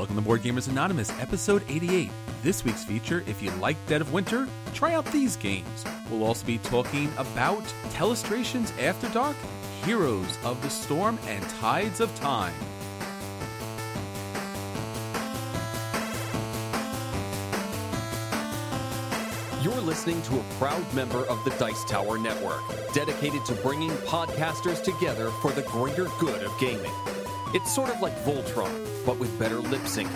Welcome to Board Gamers Anonymous, episode 88. This week's feature if you like Dead of Winter, try out these games. We'll also be talking about Telestrations After Dark, Heroes of the Storm, and Tides of Time. You're listening to a proud member of the Dice Tower Network, dedicated to bringing podcasters together for the greater good of gaming. It's sort of like Voltron, but with better lip syncing.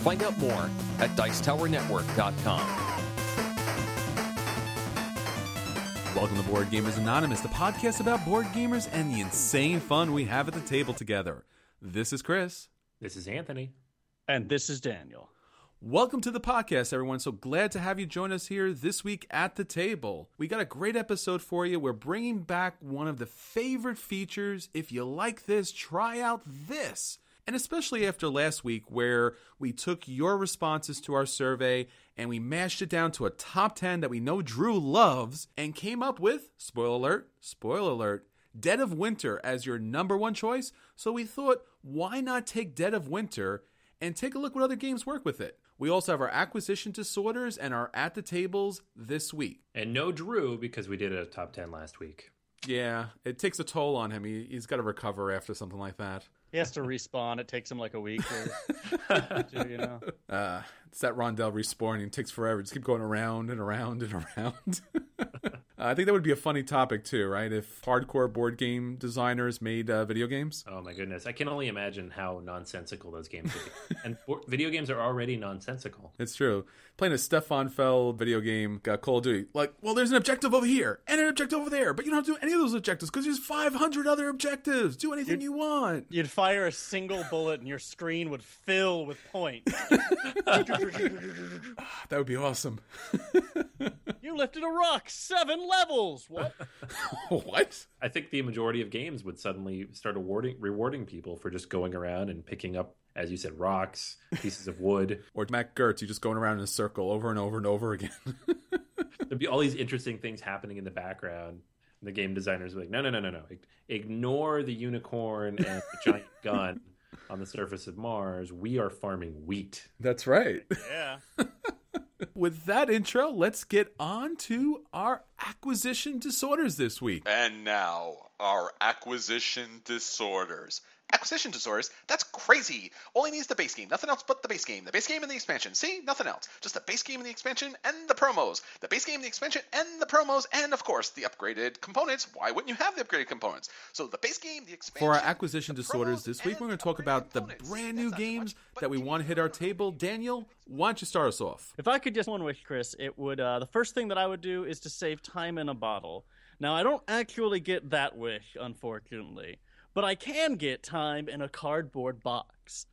Find out more at Dicetowernetwork.com. Welcome to Board Gamers Anonymous, the podcast about board gamers and the insane fun we have at the table together. This is Chris. This is Anthony. And this is Daniel. Welcome to the podcast, everyone. So glad to have you join us here this week at the table. We got a great episode for you. We're bringing back one of the favorite features. If you like this, try out this. And especially after last week, where we took your responses to our survey and we mashed it down to a top 10 that we know Drew loves and came up with, spoiler alert, spoiler alert, Dead of Winter as your number one choice. So we thought, why not take Dead of Winter and take a look what other games work with it? We also have our acquisition disorders and our at the tables this week. And no Drew because we did a top 10 last week. Yeah, it takes a toll on him. He, he's got to recover after something like that. He has to respawn. It takes him like a week or two, you know. Uh, it's that rondel respawning. It takes forever. Just keep going around and around and around. I think that would be a funny topic too, right? If hardcore board game designers made uh, video games. Oh my goodness. I can only imagine how nonsensical those games would be. and bo- video games are already nonsensical. It's true. Playing a Stefan Feld video game, uh, Call of Duty, like, well, there's an objective over here and an objective over there, but you don't have to do any of those objectives because there's 500 other objectives. Do anything you want. You'd fire a single bullet and your screen would fill with points. That would be awesome. You lifted a rock seven levels. What? what? I think the majority of games would suddenly start awarding, rewarding people for just going around and picking up, as you said, rocks, pieces of wood. Or Mac Gerdts, you just going around in a circle over and over and over again. There'd be all these interesting things happening in the background. The game designers would be like, no, no, no, no, no. Ignore the unicorn and the giant gun on the surface of Mars. We are farming wheat. That's right. Yeah. With that intro, let's get on to our acquisition disorders this week. And now, our acquisition disorders. Acquisition disorders? That's crazy! All he needs the base game, nothing else but the base game. The base game and the expansion. See? Nothing else. Just the base game and the expansion and the promos. The base game, the expansion, and the promos, and of course, the upgraded components. Why wouldn't you have the upgraded components? So the base game, the expansion. For our acquisition the disorders this week, we're going to talk upgraded about the brand new That's not too games much, that we want to hit our table. Daniel, why don't you start us off? If I could just one wish, Chris, it would. Uh, the first thing that I would do is to save time in a bottle. Now, I don't actually get that wish, unfortunately, but I can get time in a cardboard box.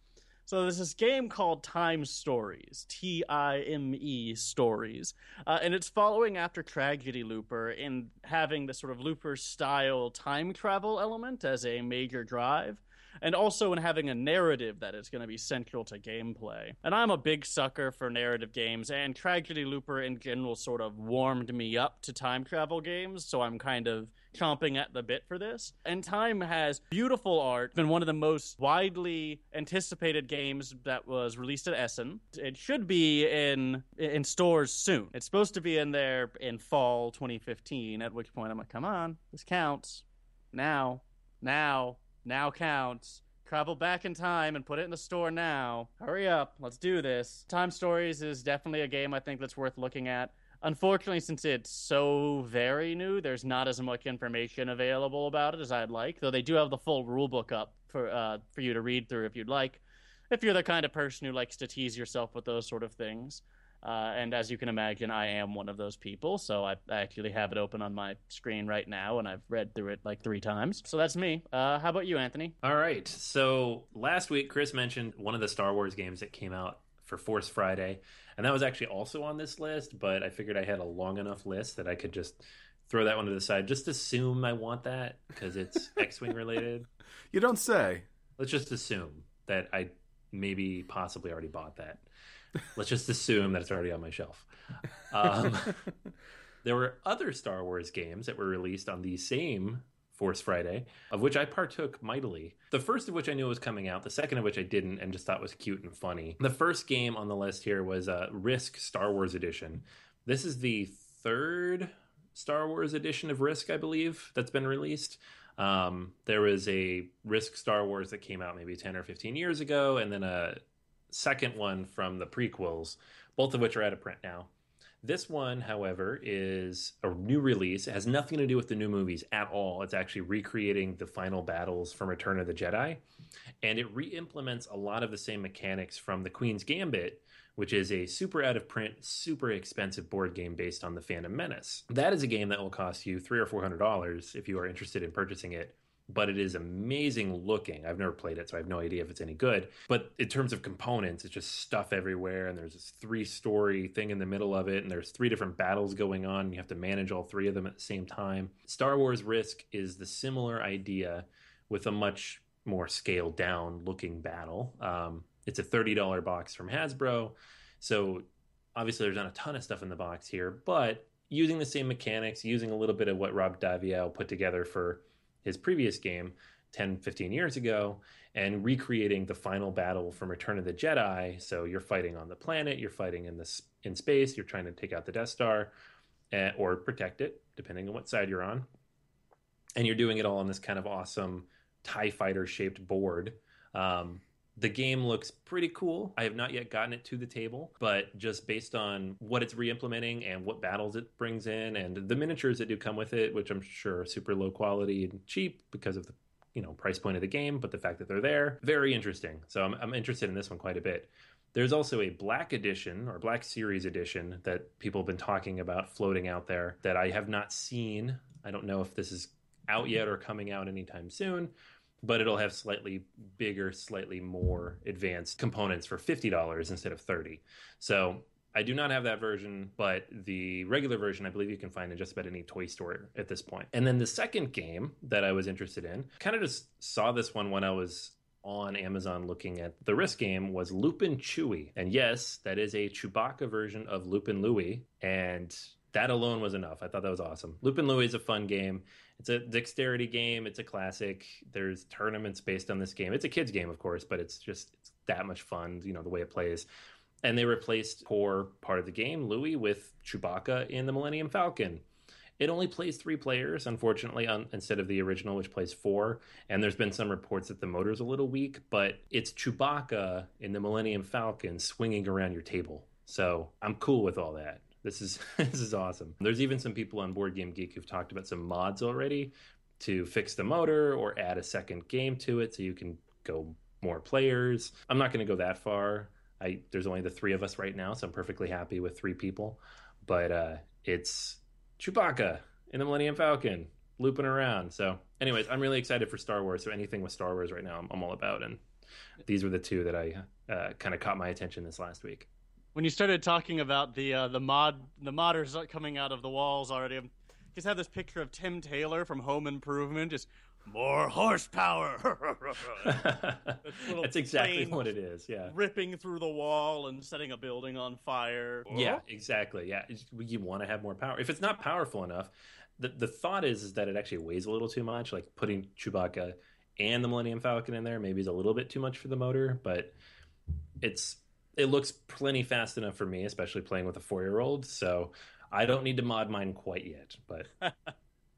So there's this game called Time Stories, T I M E Stories, uh, and it's following after Tragedy Looper in having the sort of Looper style time travel element as a major drive and also in having a narrative that is going to be central to gameplay. And I'm a big sucker for narrative games, and Tragedy Looper in general sort of warmed me up to time travel games, so I'm kind of chomping at the bit for this. And Time has beautiful art, been one of the most widely anticipated games that was released at Essen. It should be in in stores soon. It's supposed to be in there in fall 2015, at which point I'm like, come on, this counts. Now, now, now counts. Travel back in time and put it in the store now. Hurry up, let's do this. Time Stories is definitely a game I think that's worth looking at. Unfortunately, since it's so very new, there's not as much information available about it as I'd like. Though they do have the full rulebook up for uh, for you to read through if you'd like. If you're the kind of person who likes to tease yourself with those sort of things. Uh, and as you can imagine, I am one of those people. So I, I actually have it open on my screen right now, and I've read through it like three times. So that's me. Uh, how about you, Anthony? All right. So last week, Chris mentioned one of the Star Wars games that came out for Force Friday, and that was actually also on this list. But I figured I had a long enough list that I could just throw that one to the side. Just assume I want that because it's X-wing related. You don't say. Let's just assume that I maybe possibly already bought that. Let's just assume that it's already on my shelf. Um, there were other Star Wars games that were released on the same Force Friday, of which I partook mightily. The first of which I knew was coming out, the second of which I didn't and just thought was cute and funny. The first game on the list here was uh, Risk Star Wars Edition. This is the third Star Wars edition of Risk, I believe, that's been released. Um, there was a Risk Star Wars that came out maybe 10 or 15 years ago, and then a second one from the prequels, both of which are out of print now. This one, however, is a new release. It has nothing to do with the new movies at all. It's actually recreating the final battles from Return of the Jedi. And it re implements a lot of the same mechanics from the Queen's Gambit, which is a super out of print, super expensive board game based on the Phantom Menace. That is a game that will cost you three or four hundred dollars if you are interested in purchasing it but it is amazing looking. I've never played it, so I have no idea if it's any good. But in terms of components, it's just stuff everywhere, and there's this three story thing in the middle of it, and there's three different battles going on, and you have to manage all three of them at the same time. Star Wars Risk is the similar idea with a much more scaled down looking battle. Um, it's a $30 box from Hasbro. So obviously, there's not a ton of stuff in the box here, but using the same mechanics, using a little bit of what Rob Daviau put together for his previous game 10, 15 years ago and recreating the final battle from Return of the Jedi. So you're fighting on the planet, you're fighting in this in space, you're trying to take out the Death Star uh, or protect it, depending on what side you're on. And you're doing it all on this kind of awesome TIE fighter shaped board. Um, the game looks pretty cool. I have not yet gotten it to the table, but just based on what it's re-implementing and what battles it brings in and the miniatures that do come with it, which I'm sure are super low quality and cheap because of the you know price point of the game, but the fact that they're there, very interesting. So I'm, I'm interested in this one quite a bit. There's also a black edition or black series edition that people have been talking about floating out there that I have not seen. I don't know if this is out yet or coming out anytime soon but it'll have slightly bigger, slightly more advanced components for $50 instead of 30. So I do not have that version, but the regular version I believe you can find in just about any toy store at this point. And then the second game that I was interested in, kind of just saw this one when I was on Amazon looking at the Risk game was Loopin' Chewie. And yes, that is a Chewbacca version of Loopin' Louie. And that alone was enough. I thought that was awesome. Loopin' Louie is a fun game. It's a dexterity game. It's a classic. There's tournaments based on this game. It's a kids game, of course, but it's just it's that much fun. You know the way it plays. And they replaced core part of the game, Louie, with Chewbacca in the Millennium Falcon. It only plays three players, unfortunately, on, instead of the original, which plays four. And there's been some reports that the motor's a little weak, but it's Chewbacca in the Millennium Falcon swinging around your table. So I'm cool with all that. This is this is awesome. There's even some people on Board Game Geek who've talked about some mods already to fix the motor or add a second game to it so you can go more players. I'm not going to go that far. I there's only the three of us right now, so I'm perfectly happy with three people. But uh, it's Chewbacca in the Millennium Falcon looping around. So, anyways, I'm really excited for Star Wars. So anything with Star Wars right now, I'm, I'm all about. And these were the two that I uh, kind of caught my attention this last week when you started talking about the uh, the mod the modders coming out of the walls already, I just have this picture of Tim Taylor from Home Improvement, just more horsepower. That's exactly what it is. Yeah, ripping through the wall and setting a building on fire. Yeah, exactly. Yeah, you want to have more power. If it's not powerful enough, the the thought is is that it actually weighs a little too much. Like putting Chewbacca and the Millennium Falcon in there maybe is a little bit too much for the motor, but it's it looks plenty fast enough for me, especially playing with a four year old. So I don't need to mod mine quite yet, but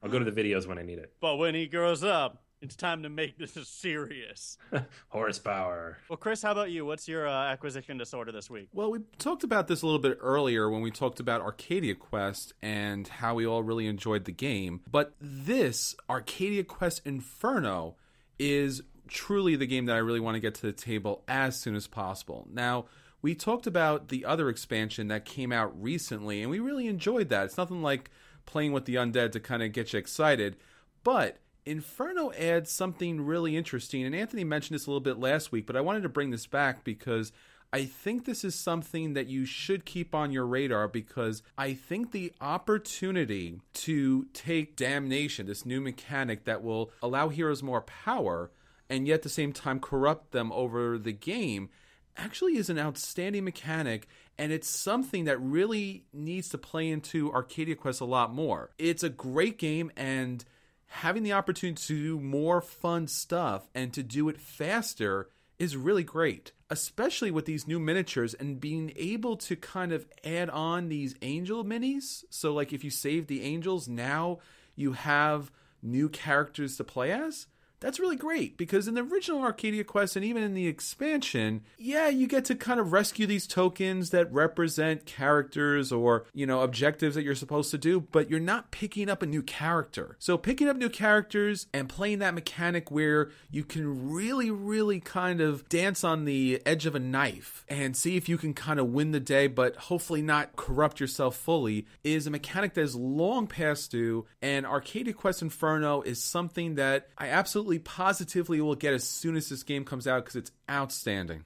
I'll go to the videos when I need it. But when he grows up, it's time to make this serious. Horsepower. Well, Chris, how about you? What's your uh, acquisition disorder this week? Well, we talked about this a little bit earlier when we talked about Arcadia Quest and how we all really enjoyed the game. But this, Arcadia Quest Inferno, is truly the game that I really want to get to the table as soon as possible. Now, we talked about the other expansion that came out recently, and we really enjoyed that. It's nothing like playing with the undead to kind of get you excited, but Inferno adds something really interesting. And Anthony mentioned this a little bit last week, but I wanted to bring this back because I think this is something that you should keep on your radar because I think the opportunity to take Damnation, this new mechanic that will allow heroes more power, and yet at the same time corrupt them over the game actually is an outstanding mechanic and it's something that really needs to play into Arcadia Quest a lot more. It's a great game and having the opportunity to do more fun stuff and to do it faster is really great, especially with these new miniatures and being able to kind of add on these angel minis. So, like, if you save the angels, now you have new characters to play as that's really great because in the original Arcadia Quest and even in the expansion, yeah, you get to kind of rescue these tokens that represent characters or, you know, objectives that you're supposed to do, but you're not picking up a new character. So picking up new characters and playing that mechanic where you can really, really kind of dance on the edge of a knife and see if you can kind of win the day, but hopefully not corrupt yourself fully is a mechanic that is long past due. And Arcadia Quest Inferno is something that I absolutely absolutely positively will get as soon as this game comes out because it's outstanding.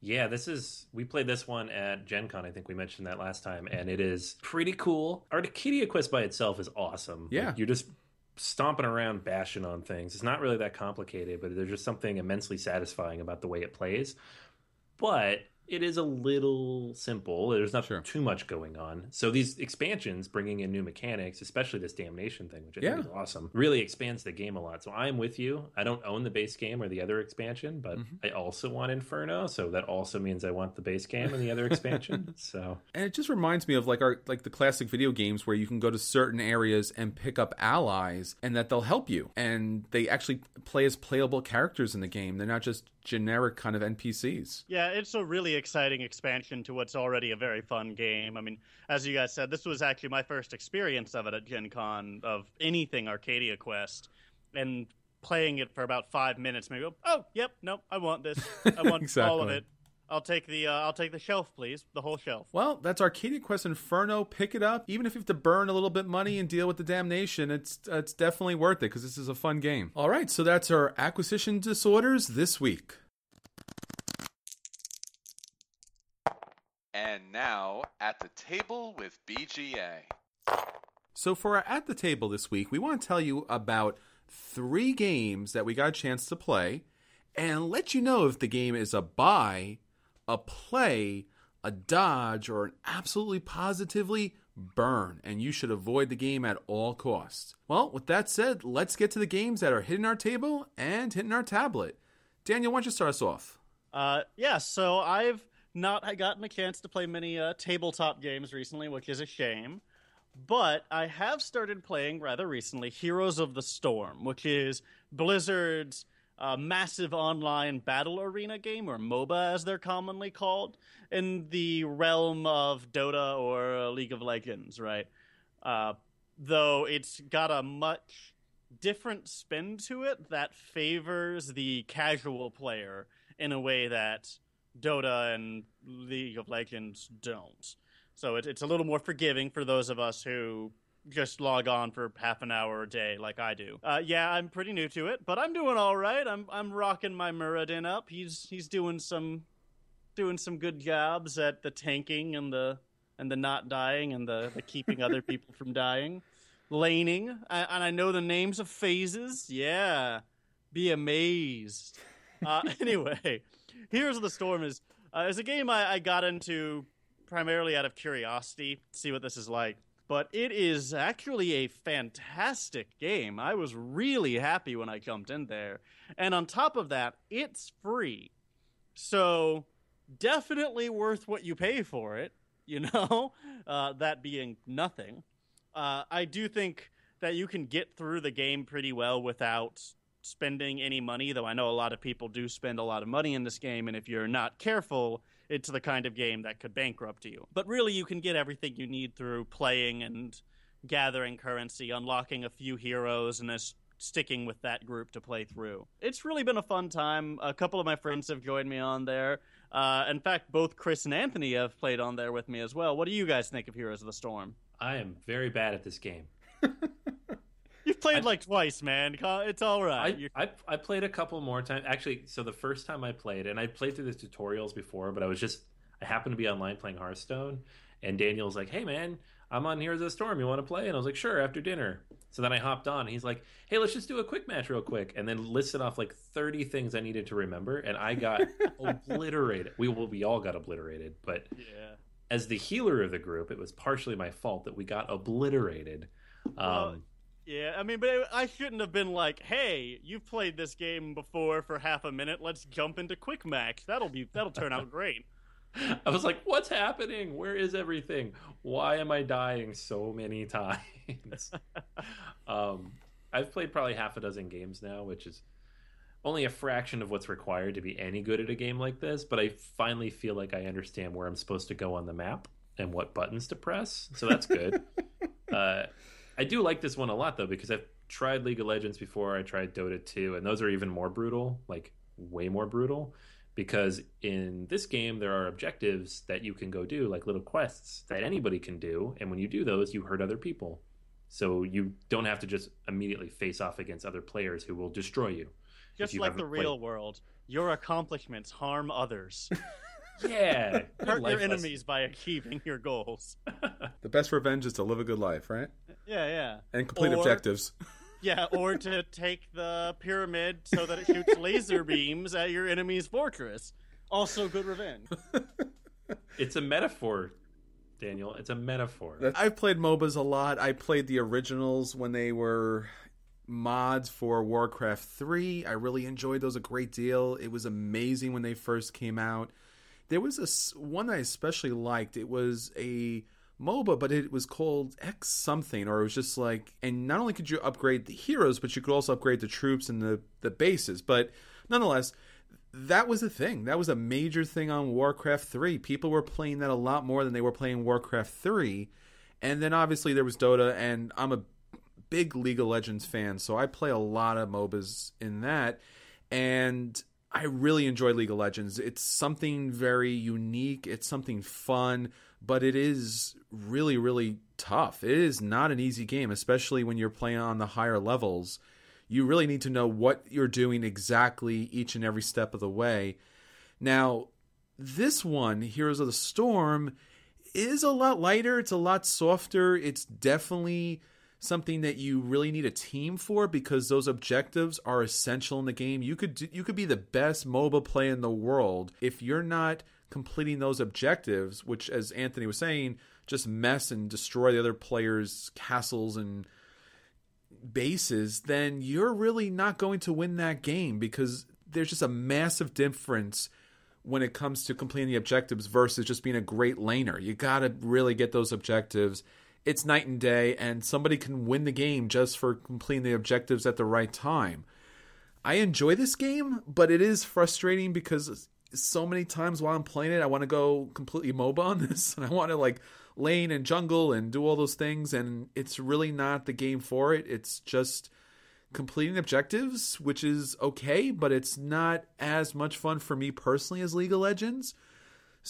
Yeah, this is we played this one at Gen Con, I think we mentioned that last time, and it is pretty cool. Arcadia Quest by itself is awesome. Yeah. Like, you're just stomping around bashing on things. It's not really that complicated, but there's just something immensely satisfying about the way it plays. But it is a little simple. There's not Sure. too much going on. So these expansions, bringing in new mechanics, especially this damnation thing, which I Yeah. think is awesome, really expands the game a lot. So I'm with you. I don't own the base game or the other expansion, but Mm-hmm. I also want Inferno. So that also means I want the base game and the other expansion. So And it just reminds me of like our like the classic video games where you can go to certain areas and pick up allies and that they'll help you and they actually play as playable characters in the game. They're not just generic kind of NPCs. Yeah, it's a really exciting expansion to what's already a very fun game. I mean, as you guys said, this was actually my first experience of it at Gen Con of anything Arcadia Quest. And playing it for about five minutes, maybe, oh, yep, nope, I want this. I want all of Exactly. it. I'll take the uh, I'll take the shelf, please, the whole shelf. Well, that's Arcadia Quest Inferno. Pick it up, even if you have to burn a little bit money and deal with the damnation. It's it's definitely worth it because this is a fun game. All right, so that's our acquisition disorders this week. And now at the table with BGA. So for our at the table this week, we want to tell you about three games that we got a chance to play, and let you know if the game is a buy, a play, a dodge, or an absolutely positively burn, and you should avoid the game at all costs. Well, with that said, let's get to the games that are hitting our table and hitting our tablet. Daniel, why don't you start us off? Uh, yeah, so I've not gotten a chance to play many uh, tabletop games recently, which is a shame. But I have started playing rather recently Heroes of the Storm, which is Blizzard's uh, massive online battle arena game, or MOBA as they're commonly called, in the realm of Dota or uh, League of Legends, right? Uh, though it's got a much different spin to it that favors the casual player in a way that Dota and League of Legends don't. So it, it's a little more forgiving for those of us who just log on for half an hour a day like I do. Uh, yeah, I'm pretty new to it, but I'm doing all right. I'm I'm rocking my Muradin up. He's he's doing some doing some good jobs at the tanking and the and the not dying and the, the keeping other people from dying. Laning, I, and I know the names of phases. Yeah, be amazed. Uh, anyway, Heroes of the Storm is uh, is a game I, I got into primarily out of curiosity, to see what this is like. But it is actually a fantastic game. I was really happy when I jumped in there, and on top of that, it's free. So definitely worth what you pay for it. You know, uh, that being nothing. Uh, I do think that you can get through the game pretty well without spending any money, though I know a lot of people do spend a lot of money in this game, and if you're not careful, it's the kind of game that could bankrupt you. But really, you can get everything you need through playing and gathering currency, unlocking a few heroes, and just sticking with that group to play through. It's really been a fun time. A couple of my friends have joined me on there. Uh, in fact, both Chris and Anthony have played on there with me as well. What do you guys think of Heroes of the Storm? I am very bad at this game. You've played I- like twice, man. It's all right. I, I I played a couple more times. Actually, so the first time I played, and I played through the tutorials before, but I was just I happened to be online playing Hearthstone, and Daniel's like, "Hey man, I'm on Heroes of the Storm. You want to play?" And I was like, "Sure." After dinner, so then I hopped on. And he's like, "Hey, let's just do a quick match real quick," and then listed off like 30 things I needed to remember, and I got obliterated. We well, we all got obliterated, but yeah. as the healer of the group, it was partially my fault that we got obliterated. Um, Well, Yeah, I mean, but it, I shouldn't have been like, "Hey, you've played this game before for half a minute. Let's jump into quick match. That'll be that'll turn out great." I was like, "What's happening? Where is everything? Why am I dying so many times?" um, I've played probably half a dozen games now, which is only a fraction of what's required to be any good at a game like this. But I finally feel like I understand where I'm supposed to go on the map and what buttons to press, so that's good. uh, I do like this one a lot though because I've tried League of Legends before. I tried Dota 2, and those are even more brutal, like way more brutal. Because in this game, there are objectives that you can go do, like little quests that anybody can do. And when you do those, you hurt other people. So you don't have to just immediately face off against other players who will destroy you. Just you like the haven't played- real world, your accomplishments harm others. Yeah. Hurt life your lesson. enemies by achieving your goals. The best revenge is to live a good life, right? Yeah, yeah. And complete Or- objectives. Yeah, or to take the pyramid so that it shoots laser beams at your enemy's fortress. Also good revenge. It's a metaphor, Daniel. It's a metaphor. I've played MOBAs a lot. I played the originals when they were mods for Warcraft 3. I really enjoyed those a great deal. It was amazing when they first came out. There was a s- one I especially liked. It was a MOBA, but it was called X something, or it was just like, and not only could you upgrade the heroes, but you could also upgrade the troops and the the bases. But nonetheless, that was a thing. That was a major thing on Warcraft 3. People were playing that a lot more than they were playing Warcraft 3. And then obviously there was Dota, and I'm a big League of Legends fan, so I play a lot of MOBAs in that. And I really enjoy League of Legends. It's something very unique, it's something fun, but it is really, really tough. It is not an easy game, especially when you're playing on the higher levels you really need to know what you're doing exactly each and every step of the way. Now, this one, Heroes of the Storm, is a lot lighter. It's a lot softer. It's definitely something that you really need a team for because those objectives are essential in the game. You could do- you could be the best MOBA player in the world if you're not completing those objectives, which as Anthony was saying, just mess and destroy the other players' castles and bases, then you're really not going to win that game because there's just a massive difference when it comes to completing the objectives versus just being a great laner. You got to really get those objectives. It's night and day, and somebody can win the game just for completing the objectives at the right time. I enjoy this game, but it is frustrating because so many times while I'm playing it, I want to go completely MOBA on this, and I want to like lane and jungle and do all those things, and it's really not the game for it. It's just completing objectives, which is okay, but it's not as much fun for me personally as League of Legends.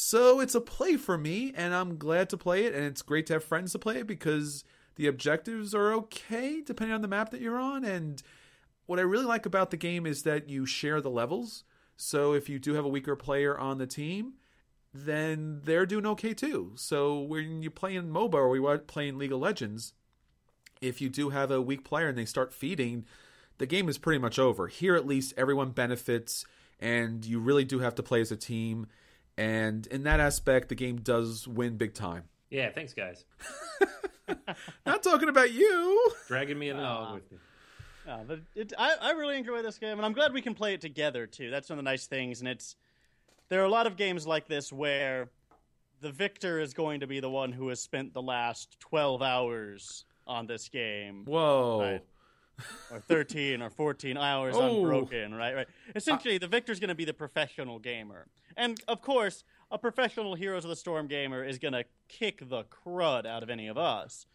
So it's a play for me, and I'm glad to play it, and it's great to have friends to play it because the objectives are okay depending on the map that you're on. And what I really like about the game is that you share the levels. So if you do have a weaker player on the team, then they're doing okay too. So when you play in MOBA or we were playing League of Legends, if you do have a weak player and they start feeding, the game is pretty much over. Here, at least, everyone benefits, and you really do have to play as a team. And in that aspect, the game does win big time. Yeah, thanks, guys. Not talking about you. Dragging me along Aw. with me. Yeah, but it, I, I really enjoy this game, and I'm glad we can play it together too. That's one of the nice things, and it's there are a lot of games like this where the victor is going to be the one who has spent the last 12 hours on this game, Whoa. Right. or 13 or 14 hours Oh. unbroken, right? Right. Essentially, the victor's going to be the professional gamer, and of course, a professional Heroes of the Storm gamer is going to kick the crud out of any of us,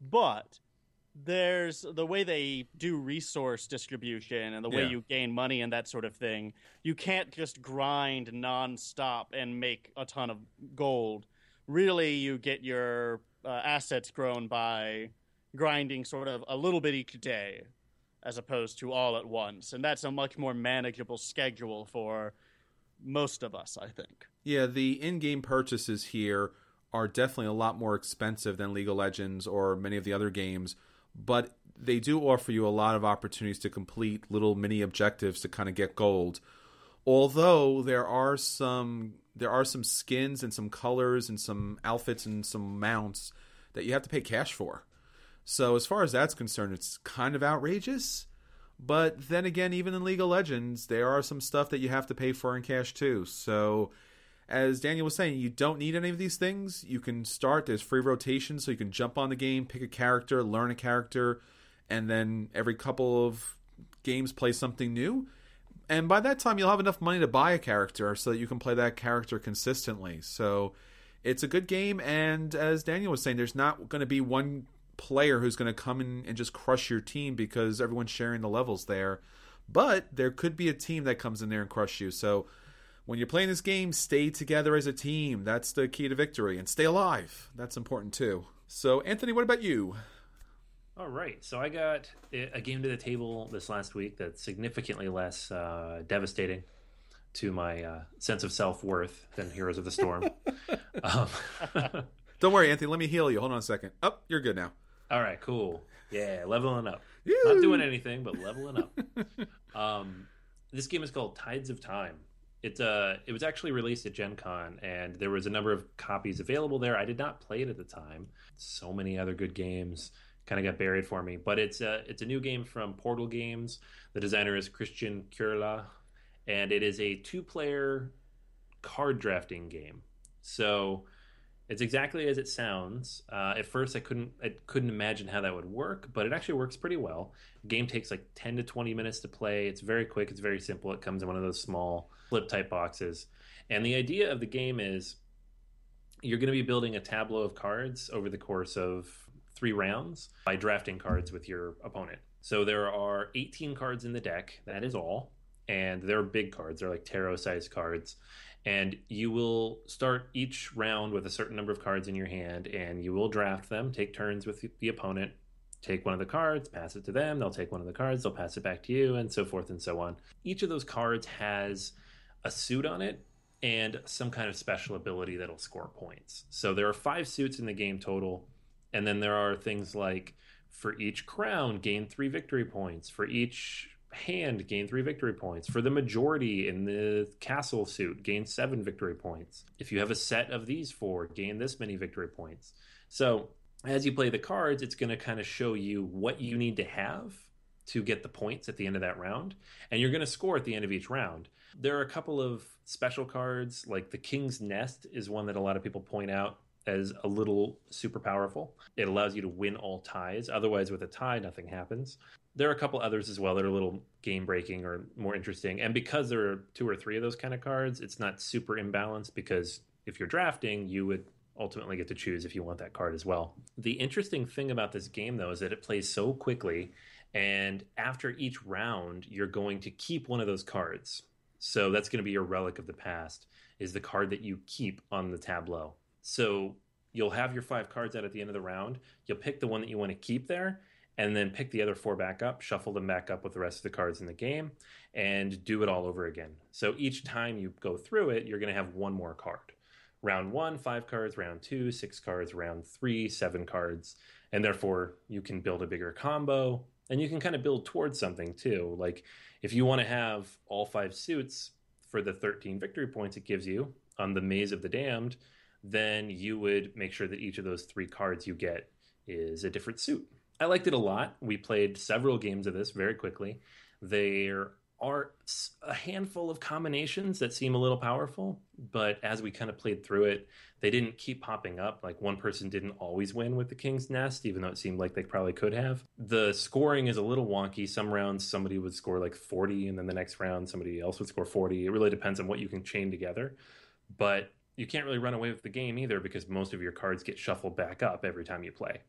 but there's the way they do resource distribution and the way Yeah. you gain money and that sort of thing. You can't just grind nonstop and make a ton of gold. Really, you get your uh, assets grown by grinding sort of a little bit each day as opposed to all at once. And that's a much more manageable schedule for most of us, I think. Yeah, the in-game purchases here are definitely a lot more expensive than League of Legends or many of the other games, but they do offer you a lot of opportunities to complete little mini objectives to kind of get gold. Although there are some there are some skins and some colors and some outfits and some mounts that you have to pay cash for. So, as far as that's concerned, it's kind of outrageous. But then again, even in League of Legends, there are some stuff that you have to pay for in cash too. So, as Daniel was saying, you don't need any of these things. You can start, there's free rotation, so you can jump on the game, pick a character, learn a character, and then every couple of games play something new. And by that time, you'll have enough money to buy a character so that you can play that character consistently. So, it's a good game. And as Daniel was saying, there's not going to be one player who's going to come in and just crush your team because everyone's sharing the levels there. But there could be a team that comes in there and crush you. So when you're playing this game, stay together as a team. That's the key to victory. And stay alive. That's important too. So, Anthony, what about you? All right. So I got a game to the table this last week that's significantly less uh, devastating to my uh, sense of self worth than Heroes of the Storm. um, Don't worry, Anthony. Let me heal you. Hold on a second. Oh, you're good now. All right, cool. Yeah, leveling up. Not doing anything, but leveling up. um, this game is called Tides of Time. It's uh, it was actually released at Gen Con, and there was a number of copies available there. I did not play it at the time. So many other good games kind of got buried for me. But it's a it's a new game from Portal Games. The designer is Kristian Čurla, and it is a two player card drafting game. So it's exactly as it sounds. Uh, at first, I couldn't I couldn't imagine how that would work, but it actually works pretty well. The game takes like ten to twenty minutes to play. It's very quick. It's very simple. It comes in one of those small flip type boxes, and the idea of the game is you're going to be building a tableau of cards over the course of three rounds by drafting cards with your opponent. So there are 18 cards in the deck. That is all, and they're big cards. They're like tarot sized cards and you will start each round with a certain number of cards in your hand and you will draft them take turns with the opponent. Take one of the cards pass it to them they'll take one of the cards they'll pass it back to you and so forth and so on. Each of those cards has a suit on it and some kind of special ability that'll score points. So there are five suits in the game total and then there are things like for each crown gain three victory points. For each hand gain three victory points. For the majority in the castle suit, gain seven victory points. If you have a set of these four, gain this many victory points. So as you play the cards, it's going to kind of show you what you need to have to get the points at the end of that round. And you're going to score at the end of each round. There are a couple of special cards, like the King's Nest is one that a lot of people point out as a little super powerful. It allows you to win all ties. Otherwise, with a tie, nothing happens there are a couple others as well that are a little game breaking or more interesting. And because there are two or three of those kind of cards, it's not super imbalanced because if you're drafting, you would ultimately get to choose if you want that card as well. The interesting thing about this game though is that it plays so quickly and after each round you're going to keep one of those cards. So that's going to be your relic of the past is the card that you keep on the tableau. So you'll have your five cards out at the end of the round. You'll pick the one that you want to keep there and then pick the other four back up, shuffle them back up with the rest of the cards in the game, and do it all over again. So each time you go through it, you're going to have one more card. Round one, five cards. Round two, six cards. Round three, seven cards. And therefore, you can build a bigger combo and you can kind of build towards something too. Like if you want to have all five suits for the 13 victory points it gives you on the Maze of the Damned, then you would make sure that each of those three cards you get is a different suit. I liked it a lot. We played several games of this very quickly. There are a handful of combinations that seem a little powerful, but as we kind of played through it, they didn't keep popping up. Like one person didn't always win with the King's Nest, even though it seemed like they probably could have. The scoring is a little wonky. Some rounds somebody would score like 40, and then the next round somebody else would score 40. It really depends on what you can chain together. But you can't really run away with the game either because most of your cards get shuffled back up every time you play.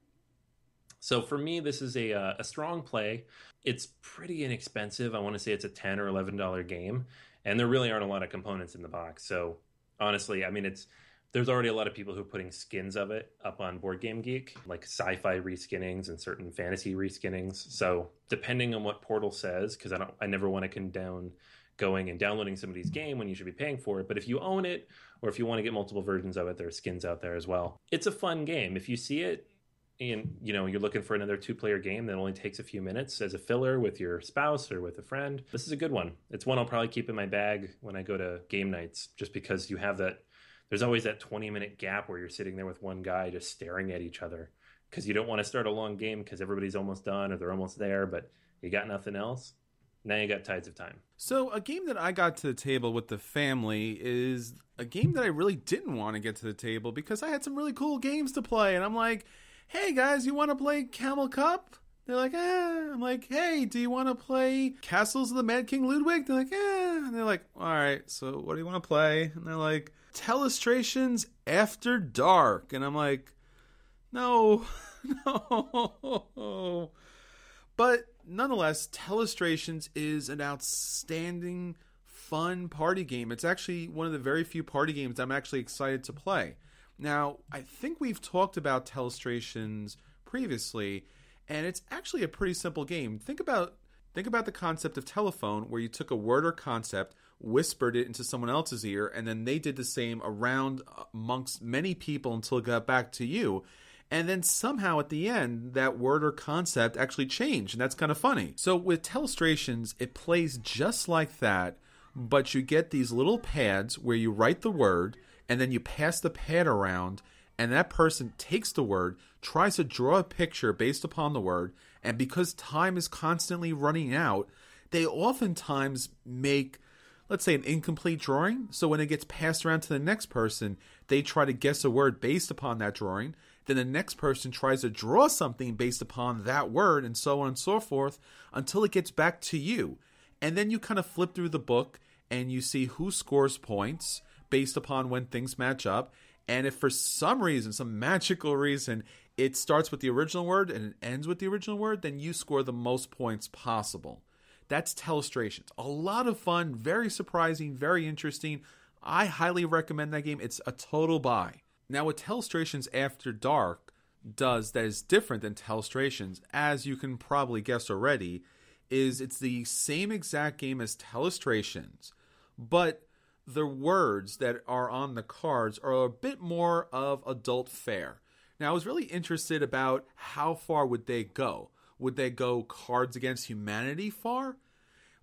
So for me, this is a uh, a strong play. It's pretty inexpensive. I want to say it's a ten or eleven dollar game, and there really aren't a lot of components in the box. So honestly, I mean, it's there's already a lot of people who are putting skins of it up on Board Game Geek, like sci-fi reskinnings and certain fantasy reskinnings. So depending on what Portal says, because I don't, I never want to condone going and downloading somebody's game when you should be paying for it. But if you own it, or if you want to get multiple versions of it, there are skins out there as well. It's a fun game. If you see it, and you know you're looking for another two player game that only takes a few minutes as a filler with your spouse or with a friend this is a good one it's one i'll probably keep in my bag when i go to game nights just because you have that there's always that 20 minute gap where you're sitting there with one guy just staring at each other because you don't want to start a long game because everybody's almost done or they're almost there, but you got nothing else. Now you got Tides of Time. So, a game that I got to the table with the family is a game that I really didn't want to get to the table because I had some really cool games to play. And I'm like, hey guys, you want to play Camel Up? They're like, eh. I'm like, hey, do you want to play Castles of the Mad King Ludwig? They're like, eh. And they're like, all right, so what do you want to play? And they're like, Telestrations After Dark. And I'm like, no, no. But nonetheless, Telestrations is an outstanding, fun party game. It's actually one of the very few party games I'm actually excited to play. Now, I think we've talked about Telestrations previously, and it's actually a pretty simple game. Think about think about the concept of telephone where you took a word or concept, whispered it into someone else's ear, and then they did the same around uh, amongst many people until it got back to you and then somehow at the end that word or concept actually changed and that's kind of funny so with telestrations it plays just like that but you get these little pads where you write the word and then you pass the pad around and that person takes the word tries to draw a picture based upon the word and because time is constantly running out they oftentimes make let's say an incomplete drawing so when it gets passed around to the next person they try to guess a word based upon that drawing then the next person tries to draw something based upon that word, and so on and so forth until it gets back to you. And then you kind of flip through the book and you see who scores points based upon when things match up. And if for some reason, some magical reason, it starts with the original word and it ends with the original word, then you score the most points possible. That's Telestrations. A lot of fun, very surprising, very interesting. I highly recommend that game. It's a total buy. Now, what Telestrations After Dark does that is different than Telestrations, as you can probably guess already, is it's the same exact game as Telestrations, but the words that are on the cards are a bit more of adult fare. Now, I was really interested about how far would they go. Would they go Cards Against Humanity far?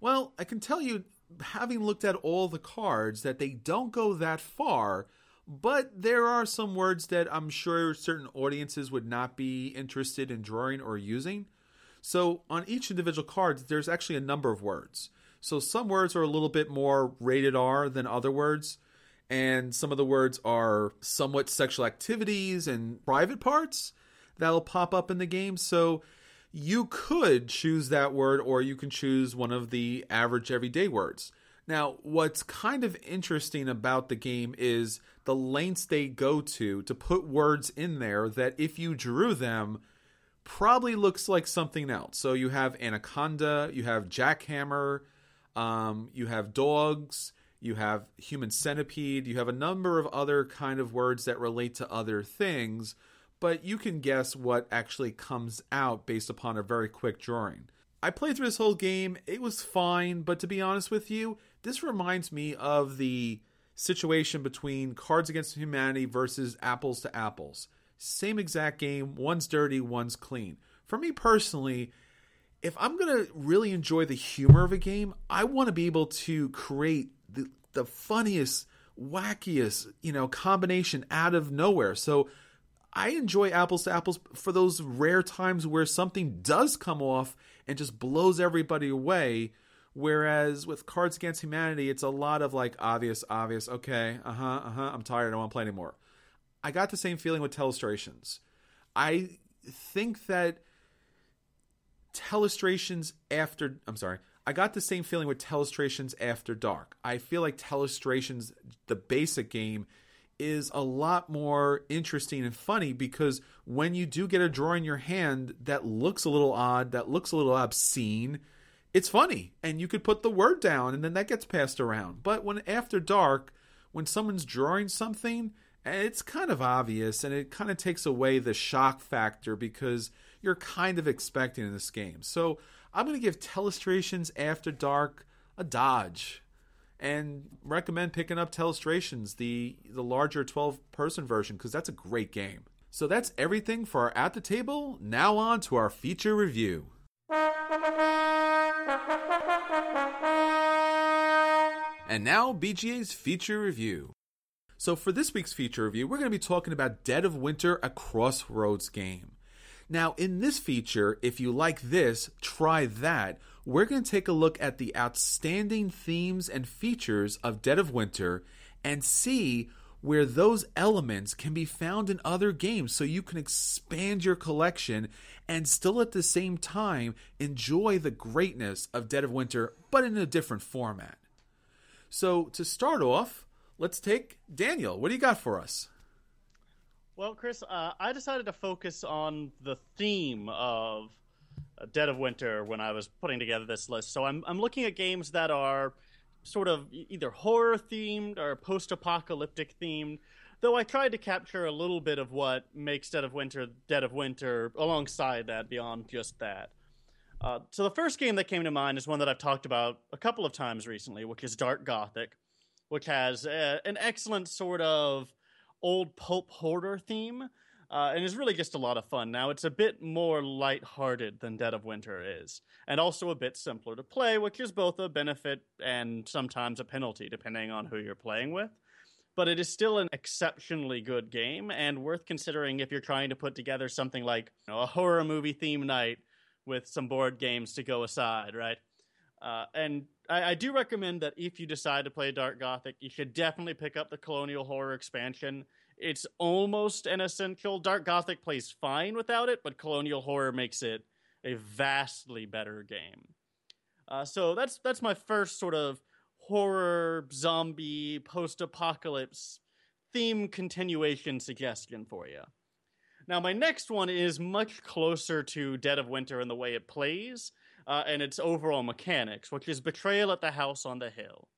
Well, I can tell you, having looked at all the cards, that they don't go that far but there are some words that I'm sure certain audiences would not be interested in drawing or using. So on each individual card, there's actually a number of words. So some words are a little bit more rated R than other words, and some of the words are somewhat sexual activities and private parts that'll pop up in the game. So you could choose that word, or you can choose one of the average everyday words. Now, what's kind of interesting about the game is the lengths they go to to put words in there that if you drew them probably looks like something else. So you have anaconda, you have jackhammer, um, you have dogs, you have human centipede, you have a number of other kind of words that relate to other things, but you can guess what actually comes out based upon a very quick drawing. I played through this whole game. It was fine, but to be honest with you, this reminds me of the situation between Cards Against Humanity versus Apples to Apples. Same exact game, one's dirty, one's clean. For me personally, if I'm going to really enjoy the humor of a game, I want to be able to create the, the funniest, wackiest, you know, combination out of nowhere. So I enjoy apples to apples for those rare times where something does come off and just blows everybody away Whereas with Cards Against Humanity, it's a lot of like obvious, obvious. Okay, uh huh, uh huh. I'm tired. I don't want to play anymore. I got the same feeling with Telestrations. I think that Telestrations after I'm sorry, I got the same feeling with Telestrations after dark. I feel like Telestrations, the basic game, is a lot more interesting and funny because when you do get a draw in your hand that looks a little odd, that looks a little obscene, it's funny and you could put the word down and then that gets passed around. But when after dark, when someone's drawing something, it's kind of obvious and it kind of takes away the shock factor because you're kind of expecting in this game. So I'm going to give Telestrations After Dark a dodge and recommend picking up Telestrations, the the larger 12 person version because that's a great game. So that's everything for our at the table. Now on to our feature review. And now, BGA's feature review. So, for this week's feature review, we're going to be talking about Dead of Winter, a Crossroads game. Now, in this feature, if you like this, try that. We're going to take a look at the outstanding themes and features of Dead of Winter and see where those elements can be found in other games so you can expand your collection and still at the same time enjoy the greatness of Dead of Winter, but in a different format. So, to start off, let's take Daniel. What do you got for us? Well, Chris, uh, I decided to focus on the theme of uh, Dead of Winter when I was putting together this list. So I'm, I'm looking at games that are sort of either horror themed or post apocalyptic themed. Though I tried to capture a little bit of what makes Dead of Winter Dead of Winter alongside that, beyond just that. Uh, so the first game that came to mind is one that I've talked about a couple of times recently, which is Dark Gothic, which has a, an excellent sort of old pulp hoarder theme, uh, and is really just a lot of fun. Now, it's a bit more light-hearted than Dead of Winter is, and also a bit simpler to play, which is both a benefit and sometimes a penalty, depending on who you're playing with. But it is still an exceptionally good game, and worth considering if you're trying to put together something like you know, a horror movie theme night with some board games to go aside, right? Uh, and I, I, do recommend that if you decide to play Dark Gothic, you should definitely pick up the Colonial Horror expansion. It's almost an essential. Dark Gothic plays fine without it, but Colonial Horror makes it a vastly better game. Uh, so that's that's my first sort of horror, zombie, post-apocalypse theme continuation suggestion for you. Now, my next one is much closer to Dead of Winter in the way it plays uh, and its overall mechanics, which is Betrayal at the House on the Hill.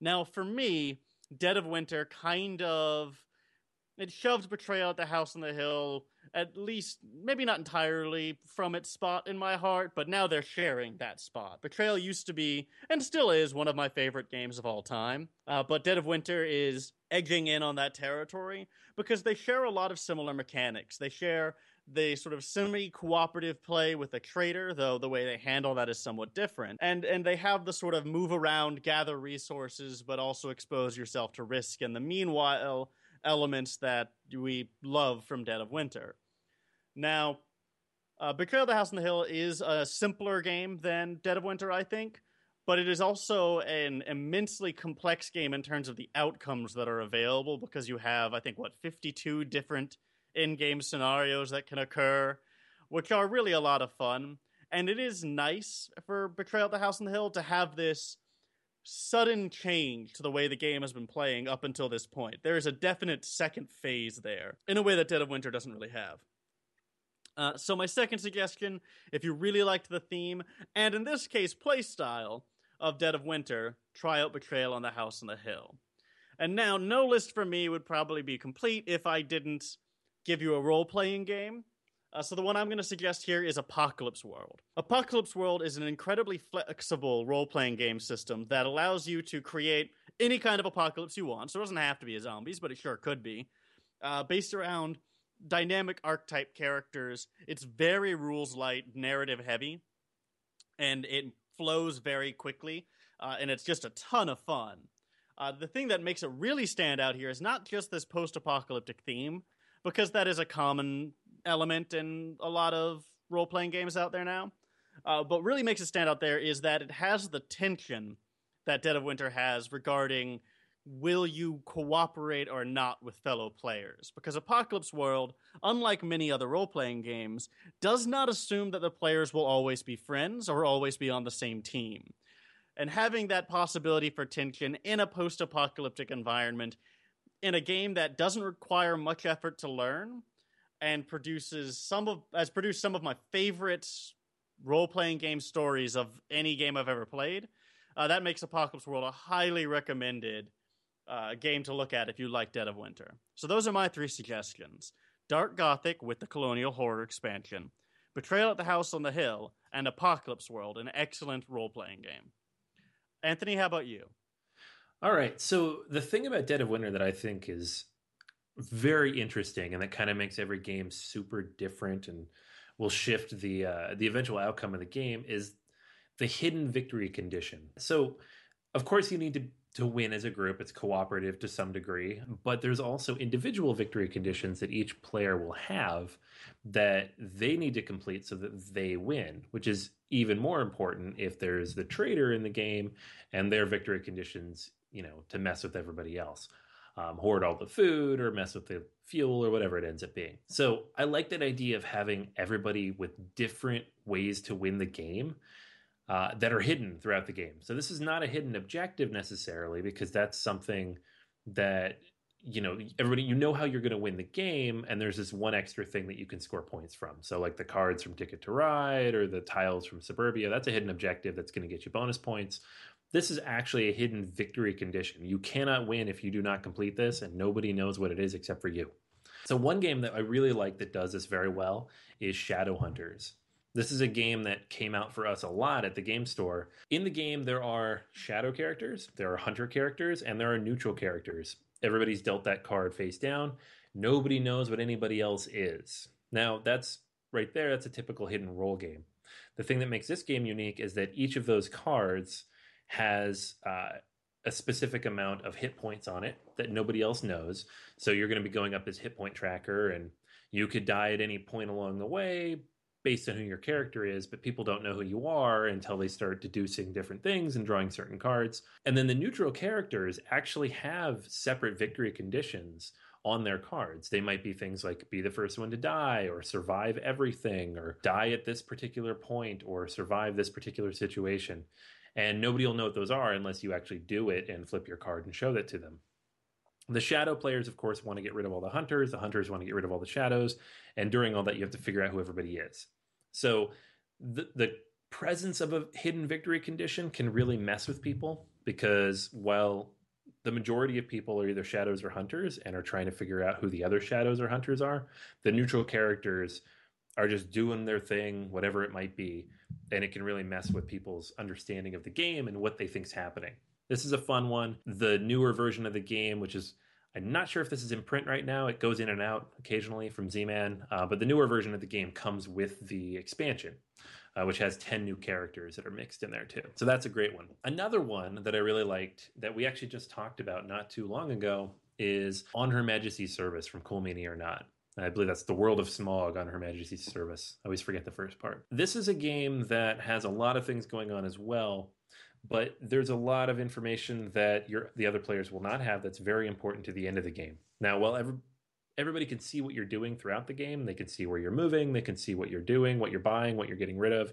Now, for me, Dead of Winter kind of it shoves Betrayal at the House on the Hill at least maybe not entirely from its spot in my heart, but now they're sharing that spot. Betrayal used to be and still is one of my favorite games of all time, uh, but Dead of Winter is edging in on that territory because they share a lot of similar mechanics. They share the sort of semi-cooperative play with a traitor, though the way they handle that is somewhat different. And and they have the sort of move around, gather resources, but also expose yourself to risk in the meanwhile elements that we love from Dead of Winter. Now, uh, Betrayal of the House on the Hill is a simpler game than Dead of Winter, I think, but it is also an immensely complex game in terms of the outcomes that are available because you have, I think, what, 52 different in game scenarios that can occur, which are really a lot of fun. And it is nice for Betrayal of the House on the Hill to have this sudden change to the way the game has been playing up until this point. There is a definite second phase there in a way that Dead of Winter doesn't really have. Uh, so, my second suggestion if you really liked the theme, and in this case, playstyle of Dead of Winter, try out Betrayal on the House on the Hill. And now, no list for me would probably be complete if I didn't give you a role playing game. Uh, so the one I'm going to suggest here is Apocalypse World. Apocalypse World is an incredibly flexible role-playing game system that allows you to create any kind of apocalypse you want. So it doesn't have to be a zombies, but it sure could be. Uh, based around dynamic archetype characters. It's very rules light, narrative heavy, and it flows very quickly, uh, and it's just a ton of fun. Uh, the thing that makes it really stand out here is not just this post apocalyptic theme, because that is a common element in a lot of role playing games out there now. Uh, but really makes it stand out there is that it has the tension that Dead of Winter has regarding will you cooperate or not with fellow players? Because Apocalypse World, unlike many other role playing games, does not assume that the players will always be friends or always be on the same team. And having that possibility for tension in a post apocalyptic environment, in a game that doesn't require much effort to learn, and produces some of has produced some of my favorite role playing game stories of any game I've ever played. Uh, that makes Apocalypse World a highly recommended uh, game to look at if you like Dead of Winter. So those are my three suggestions: Dark Gothic with the Colonial Horror expansion, Betrayal at the House on the Hill, and Apocalypse World, an excellent role playing game. Anthony, how about you? All right. So the thing about Dead of Winter that I think is very interesting and that kind of makes every game super different and will shift the uh, the eventual outcome of the game is the hidden victory condition. So, of course, you need to to win as a group. It's cooperative to some degree, but there's also individual victory conditions that each player will have that they need to complete so that they win, which is even more important if there's the traitor in the game and their victory conditions, you know, to mess with everybody else. Um, hoard all the food or mess with the fuel or whatever it ends up being. So I like that idea of having everybody with different ways to win the game uh, that are hidden throughout the game. So this is not a hidden objective necessarily because that's something that you know everybody you know how you're going to win the game and there's this one extra thing that you can score points from so like the cards from ticket to ride or the tiles from suburbia that's a hidden objective that's going to get you bonus points this is actually a hidden victory condition you cannot win if you do not complete this and nobody knows what it is except for you so one game that i really like that does this very well is Shadow Hunters this is a game that came out for us a lot at the game store. In the game, there are shadow characters, there are hunter characters, and there are neutral characters. Everybody's dealt that card face down. Nobody knows what anybody else is. Now, that's right there, that's a typical hidden role game. The thing that makes this game unique is that each of those cards has uh, a specific amount of hit points on it that nobody else knows. So you're going to be going up as hit point tracker, and you could die at any point along the way, based on who your character is, but people don't know who you are until they start deducing different things and drawing certain cards. And then the neutral characters actually have separate victory conditions on their cards. They might be things like be the first one to die, or survive everything, or die at this particular point, or survive this particular situation. And nobody will know what those are unless you actually do it and flip your card and show that to them. The shadow players, of course, want to get rid of all the hunters. The hunters want to get rid of all the shadows. And during all that, you have to figure out who everybody is. So the, the presence of a hidden victory condition can really mess with people because while the majority of people are either shadows or hunters and are trying to figure out who the other shadows or hunters are, the neutral characters are just doing their thing, whatever it might be. And it can really mess with people's understanding of the game and what they think's happening. This is a fun one. The newer version of the game, which is I'm not sure if this is in print right now. It goes in and out occasionally from Z-Man, uh, but the newer version of the game comes with the expansion, uh, which has 10 new characters that are mixed in there too. So that's a great one. Another one that I really liked that we actually just talked about not too long ago is On Her Majesty's Service from Cool Mini or Not. I believe that's the World of Smog on Her Majesty's Service. I always forget the first part. This is a game that has a lot of things going on as well but there's a lot of information that your the other players will not have that's very important to the end of the game. Now, while every, everybody can see what you're doing throughout the game, they can see where you're moving, they can see what you're doing, what you're buying, what you're getting rid of.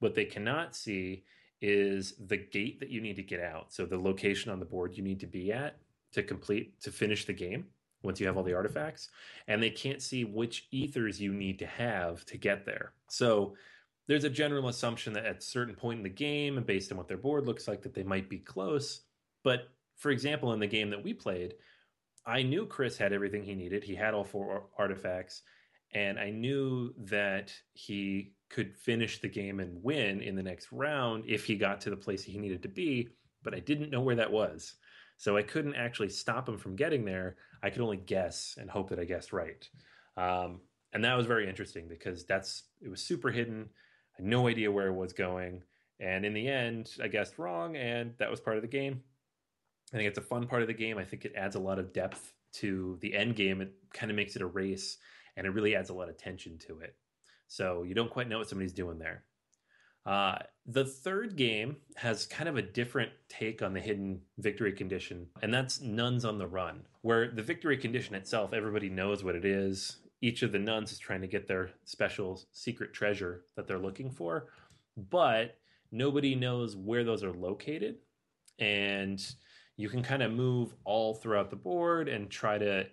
What they cannot see is the gate that you need to get out. So the location on the board you need to be at to complete to finish the game once you have all the artifacts, and they can't see which ethers you need to have to get there. So there's a general assumption that at a certain point in the game, and based on what their board looks like, that they might be close. But for example, in the game that we played, I knew Chris had everything he needed. He had all four artifacts, and I knew that he could finish the game and win in the next round if he got to the place he needed to be. But I didn't know where that was. So I couldn't actually stop him from getting there. I could only guess and hope that I guessed right. Um, and that was very interesting because that's it was super hidden I had no idea where it was going. And in the end, I guessed wrong, and that was part of the game. I think it's a fun part of the game. I think it adds a lot of depth to the end game. It kind of makes it a race, and it really adds a lot of tension to it. So you don't quite know what somebody's doing there. Uh, the third game has kind of a different take on the hidden victory condition, and that's Nuns on the Run, where the victory condition itself, everybody knows what it is each of the nuns is trying to get their special secret treasure that they're looking for, but nobody knows where those are located. And you can kind of move all throughout the board and try to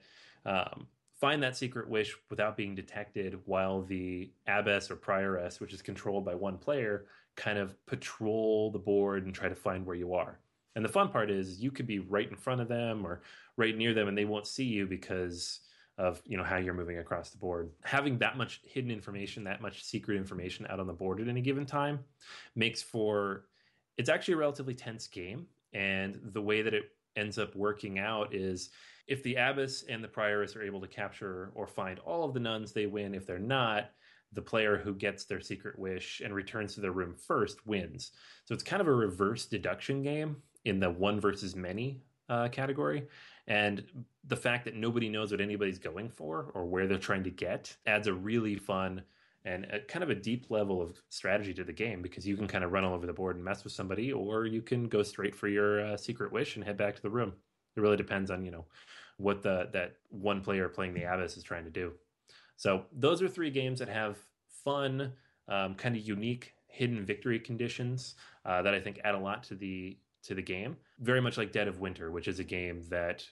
um, find that secret wish without being detected while the abbess or prioress, which is controlled by one player, kind of patrol the board and try to find where you are. And the fun part is you could be right in front of them or right near them and they won't see you because of you know how you're moving across the board having that much hidden information that much secret information out on the board at any given time makes for it's actually a relatively tense game and the way that it ends up working out is if the abbess and the prioress are able to capture or find all of the nuns they win if they're not the player who gets their secret wish and returns to their room first wins so it's kind of a reverse deduction game in the one versus many uh, category. And the fact that nobody knows what anybody's going for or where they're trying to get adds a really fun and a, kind of a deep level of strategy to the game because you can kind of run all over the board and mess with somebody, or you can go straight for your uh, secret wish and head back to the room. It really depends on you know what the that one player playing the abbess is trying to do. So those are three games that have fun, um, kind of unique hidden victory conditions uh, that I think add a lot to the to the game. Very much like Dead of Winter, which is a game that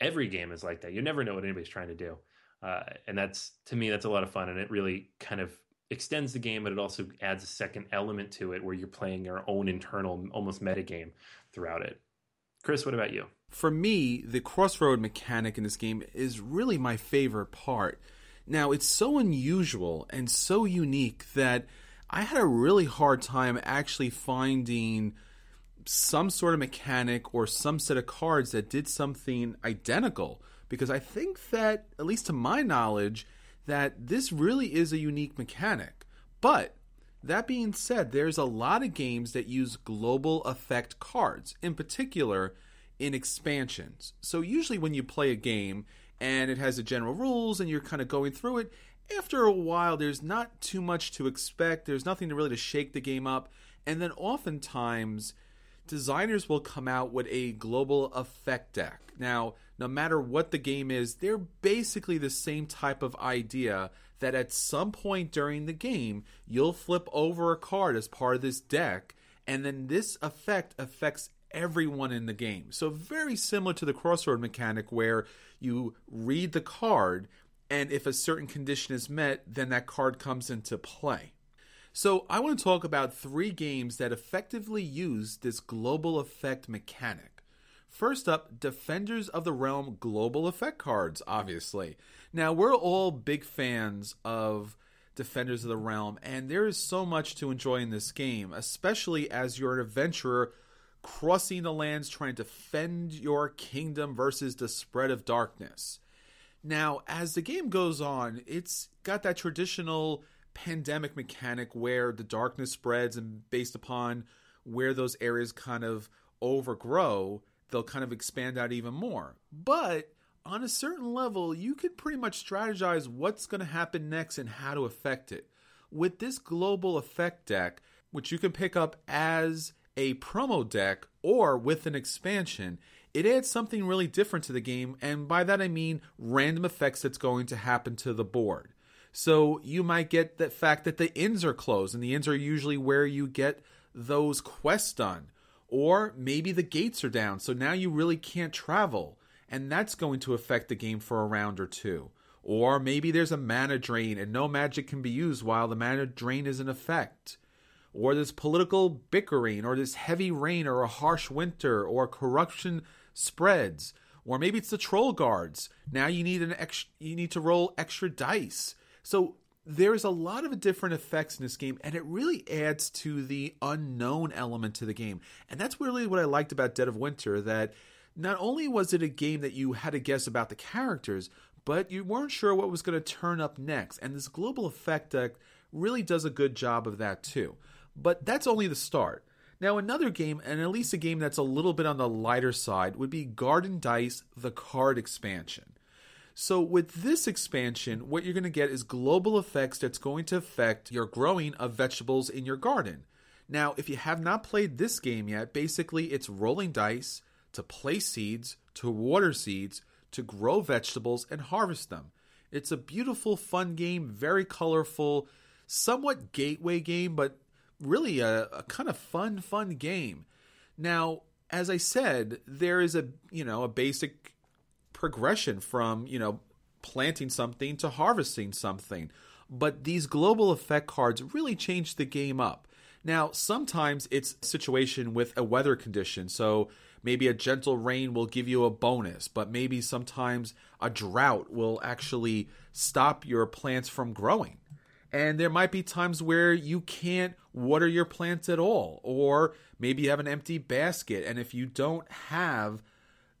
every game is like that. You never know what anybody's trying to do, uh, and that's to me that's a lot of fun, and it really kind of extends the game, but it also adds a second element to it where you're playing your own internal, almost meta game throughout it. Chris, what about you? For me, the crossroad mechanic in this game is really my favorite part. Now, it's so unusual and so unique that I had a really hard time actually finding some sort of mechanic or some set of cards that did something identical because I think that at least to my knowledge that this really is a unique mechanic. But that being said, there's a lot of games that use global effect cards, in particular in expansions. So usually when you play a game and it has the general rules and you're kind of going through it, after a while there's not too much to expect. There's nothing to really to shake the game up. And then oftentimes designers will come out with a global effect deck. Now, no matter what the game is, they're basically the same type of idea that at some point during the game, you'll flip over a card as part of this deck, and then this effect affects everyone in the game. So, very similar to the crossroad mechanic where you read the card, and if a certain condition is met, then that card comes into play. So, I want to talk about three games that effectively use this global effect mechanic. First up, Defenders of the Realm global effect cards, obviously. Now, we're all big fans of Defenders of the Realm, and there is so much to enjoy in this game, especially as you're an adventurer crossing the lands trying to defend your kingdom versus the spread of darkness. Now, as the game goes on, it's got that traditional pandemic mechanic where the darkness spreads and based upon where those areas kind of overgrow, they'll kind of expand out even more. But on a certain level, you can pretty much strategize what's going to happen next and how to affect it. With this global effect deck, which you can pick up as a promo deck or with an expansion, it adds something really different to the game, and by that I mean random effects that's going to happen to the board. So you might get the fact that the inns are closed, and the inns are usually where you get those quests done. Or maybe the gates are down, so now you really can't travel, and that's going to affect the game for a round or two. Or maybe there's a mana drain and no magic can be used while the mana drain is in effect. Or this political bickering, or this heavy rain, or a harsh winter, or corruption spreads. Or maybe it's the troll guards. Now you need an ex- you need to roll extra dice. So there's a lot of different effects in this game, and it really adds to the unknown element to the game. And that's really what I liked about Dead of Winter that not only was it a game that you had to guess about the characters, but you weren't sure what was going to turn up next. And this global effect deck really does a good job of that too. But that's only the start. Now, another game, and at least a game that's a little bit on the lighter side, would be Garden Dice The Card Expansion. So, with this expansion, what you're going to get is global effects that's going to affect your growing of vegetables in your garden. Now, if you have not played this game yet, basically it's rolling dice to place seeds, to water seeds, to grow vegetables and harvest them. It's a beautiful, fun game, very colorful, somewhat gateway game, but really a, a kind of fun, fun game. Now, as I said, there is a you know a basic progression from, you know, planting something to harvesting something. But these global effect cards really change the game up. Now, sometimes it's situation with a weather condition. So maybe a gentle rain will give you a bonus, but maybe sometimes a drought will actually stop your plants from growing. And there might be times where you can't water your plants at all, or maybe you have an empty basket. And if you don't have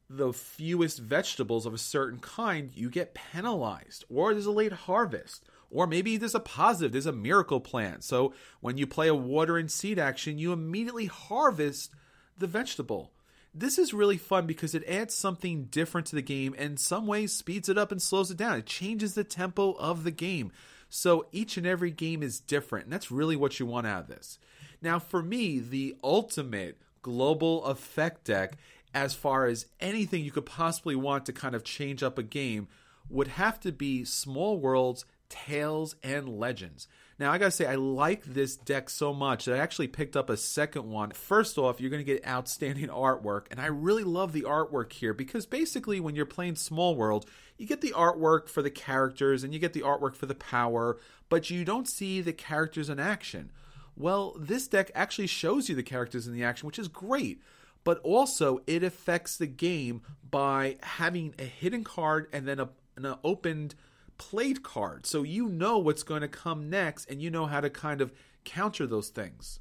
the fewest vegetables of a certain kind, you get penalized, or there's a late harvest, or maybe there's a positive, there's a miracle plant. So when you play a water and seed action, you immediately harvest the vegetable. this is really fun because it adds something different to the game and in some ways speeds it up and slows it down. It changes the tempo of the game. So each and every game is different, and that's really what you want out of this. Now, for me, the ultimate global effect deck, as far as anything you could possibly want to kind of change up a game, would have to be Small Worlds, Tales, and Legends. Now, I gotta say, I like this deck so much that I actually picked up a second one. First off, you're gonna get outstanding artwork, and I really love the artwork here because basically, when you're playing Small World, you get the artwork for the characters and you get the artwork for the power, but you don't see the characters in action. Well, this deck actually shows you the characters in the action, which is great. But also, it affects the game by having a hidden card and then a, an opened played card. So you know what's going to come next and you know how to kind of counter those things.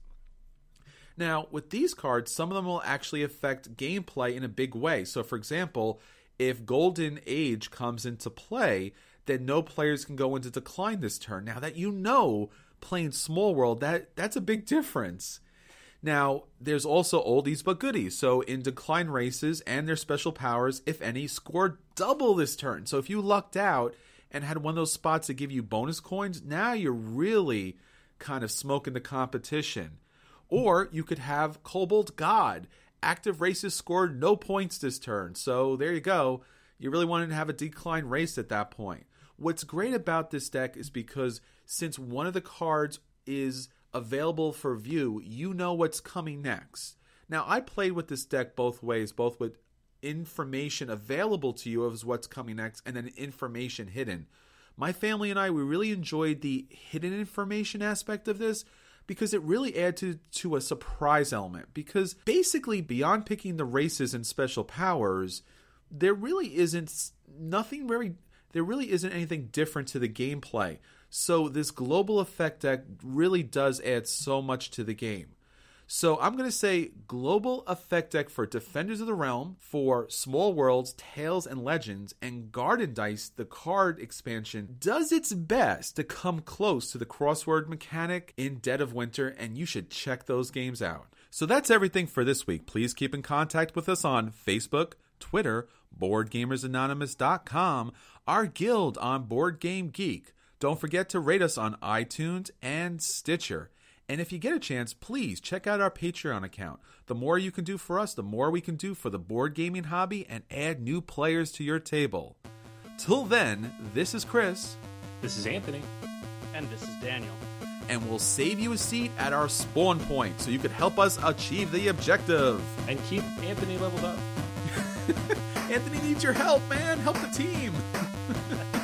Now, with these cards, some of them will actually affect gameplay in a big way. So, for example, if Golden Age comes into play, then no players can go into decline this turn. Now that you know playing Small World, that that's a big difference. Now, there's also oldies but goodies. So in decline races and their special powers, if any, score double this turn. So if you lucked out and had one of those spots that give you bonus coins, now you're really kind of smoking the competition. Or you could have Cobalt God. Active races scored no points this turn. So there you go. You really wanted to have a decline race at that point. What's great about this deck is because since one of the cards is available for view, you know what's coming next. Now, I played with this deck both ways, both with information available to you of what's coming next and then information hidden. My family and I, we really enjoyed the hidden information aspect of this because it really added to, to a surprise element. Because basically, beyond picking the races and special powers, there really isn't nothing very there really isn't anything different to the gameplay. So this global effect deck really does add so much to the game. So I'm going to say global effect deck for Defenders of the Realm, for Small Worlds, Tales and Legends, and Garden Dice, the card expansion, does its best to come close to the crossroad mechanic in Dead of Winter, and you should check those games out. So that's everything for this week. Please keep in contact with us on Facebook, Twitter, BoardGamersAnonymous.com, our guild on Board Game Geek. Don't forget to rate us on iTunes and Stitcher. And if you get a chance, please check out our Patreon account. The more you can do for us, the more we can do for the board gaming hobby and add new players to your table. Till then, this is Chris. This is Anthony. And this is Daniel. And we'll save you a seat at our spawn point so you can help us achieve the objective. And keep Anthony leveled up. Anthony needs your help, man. Help the team.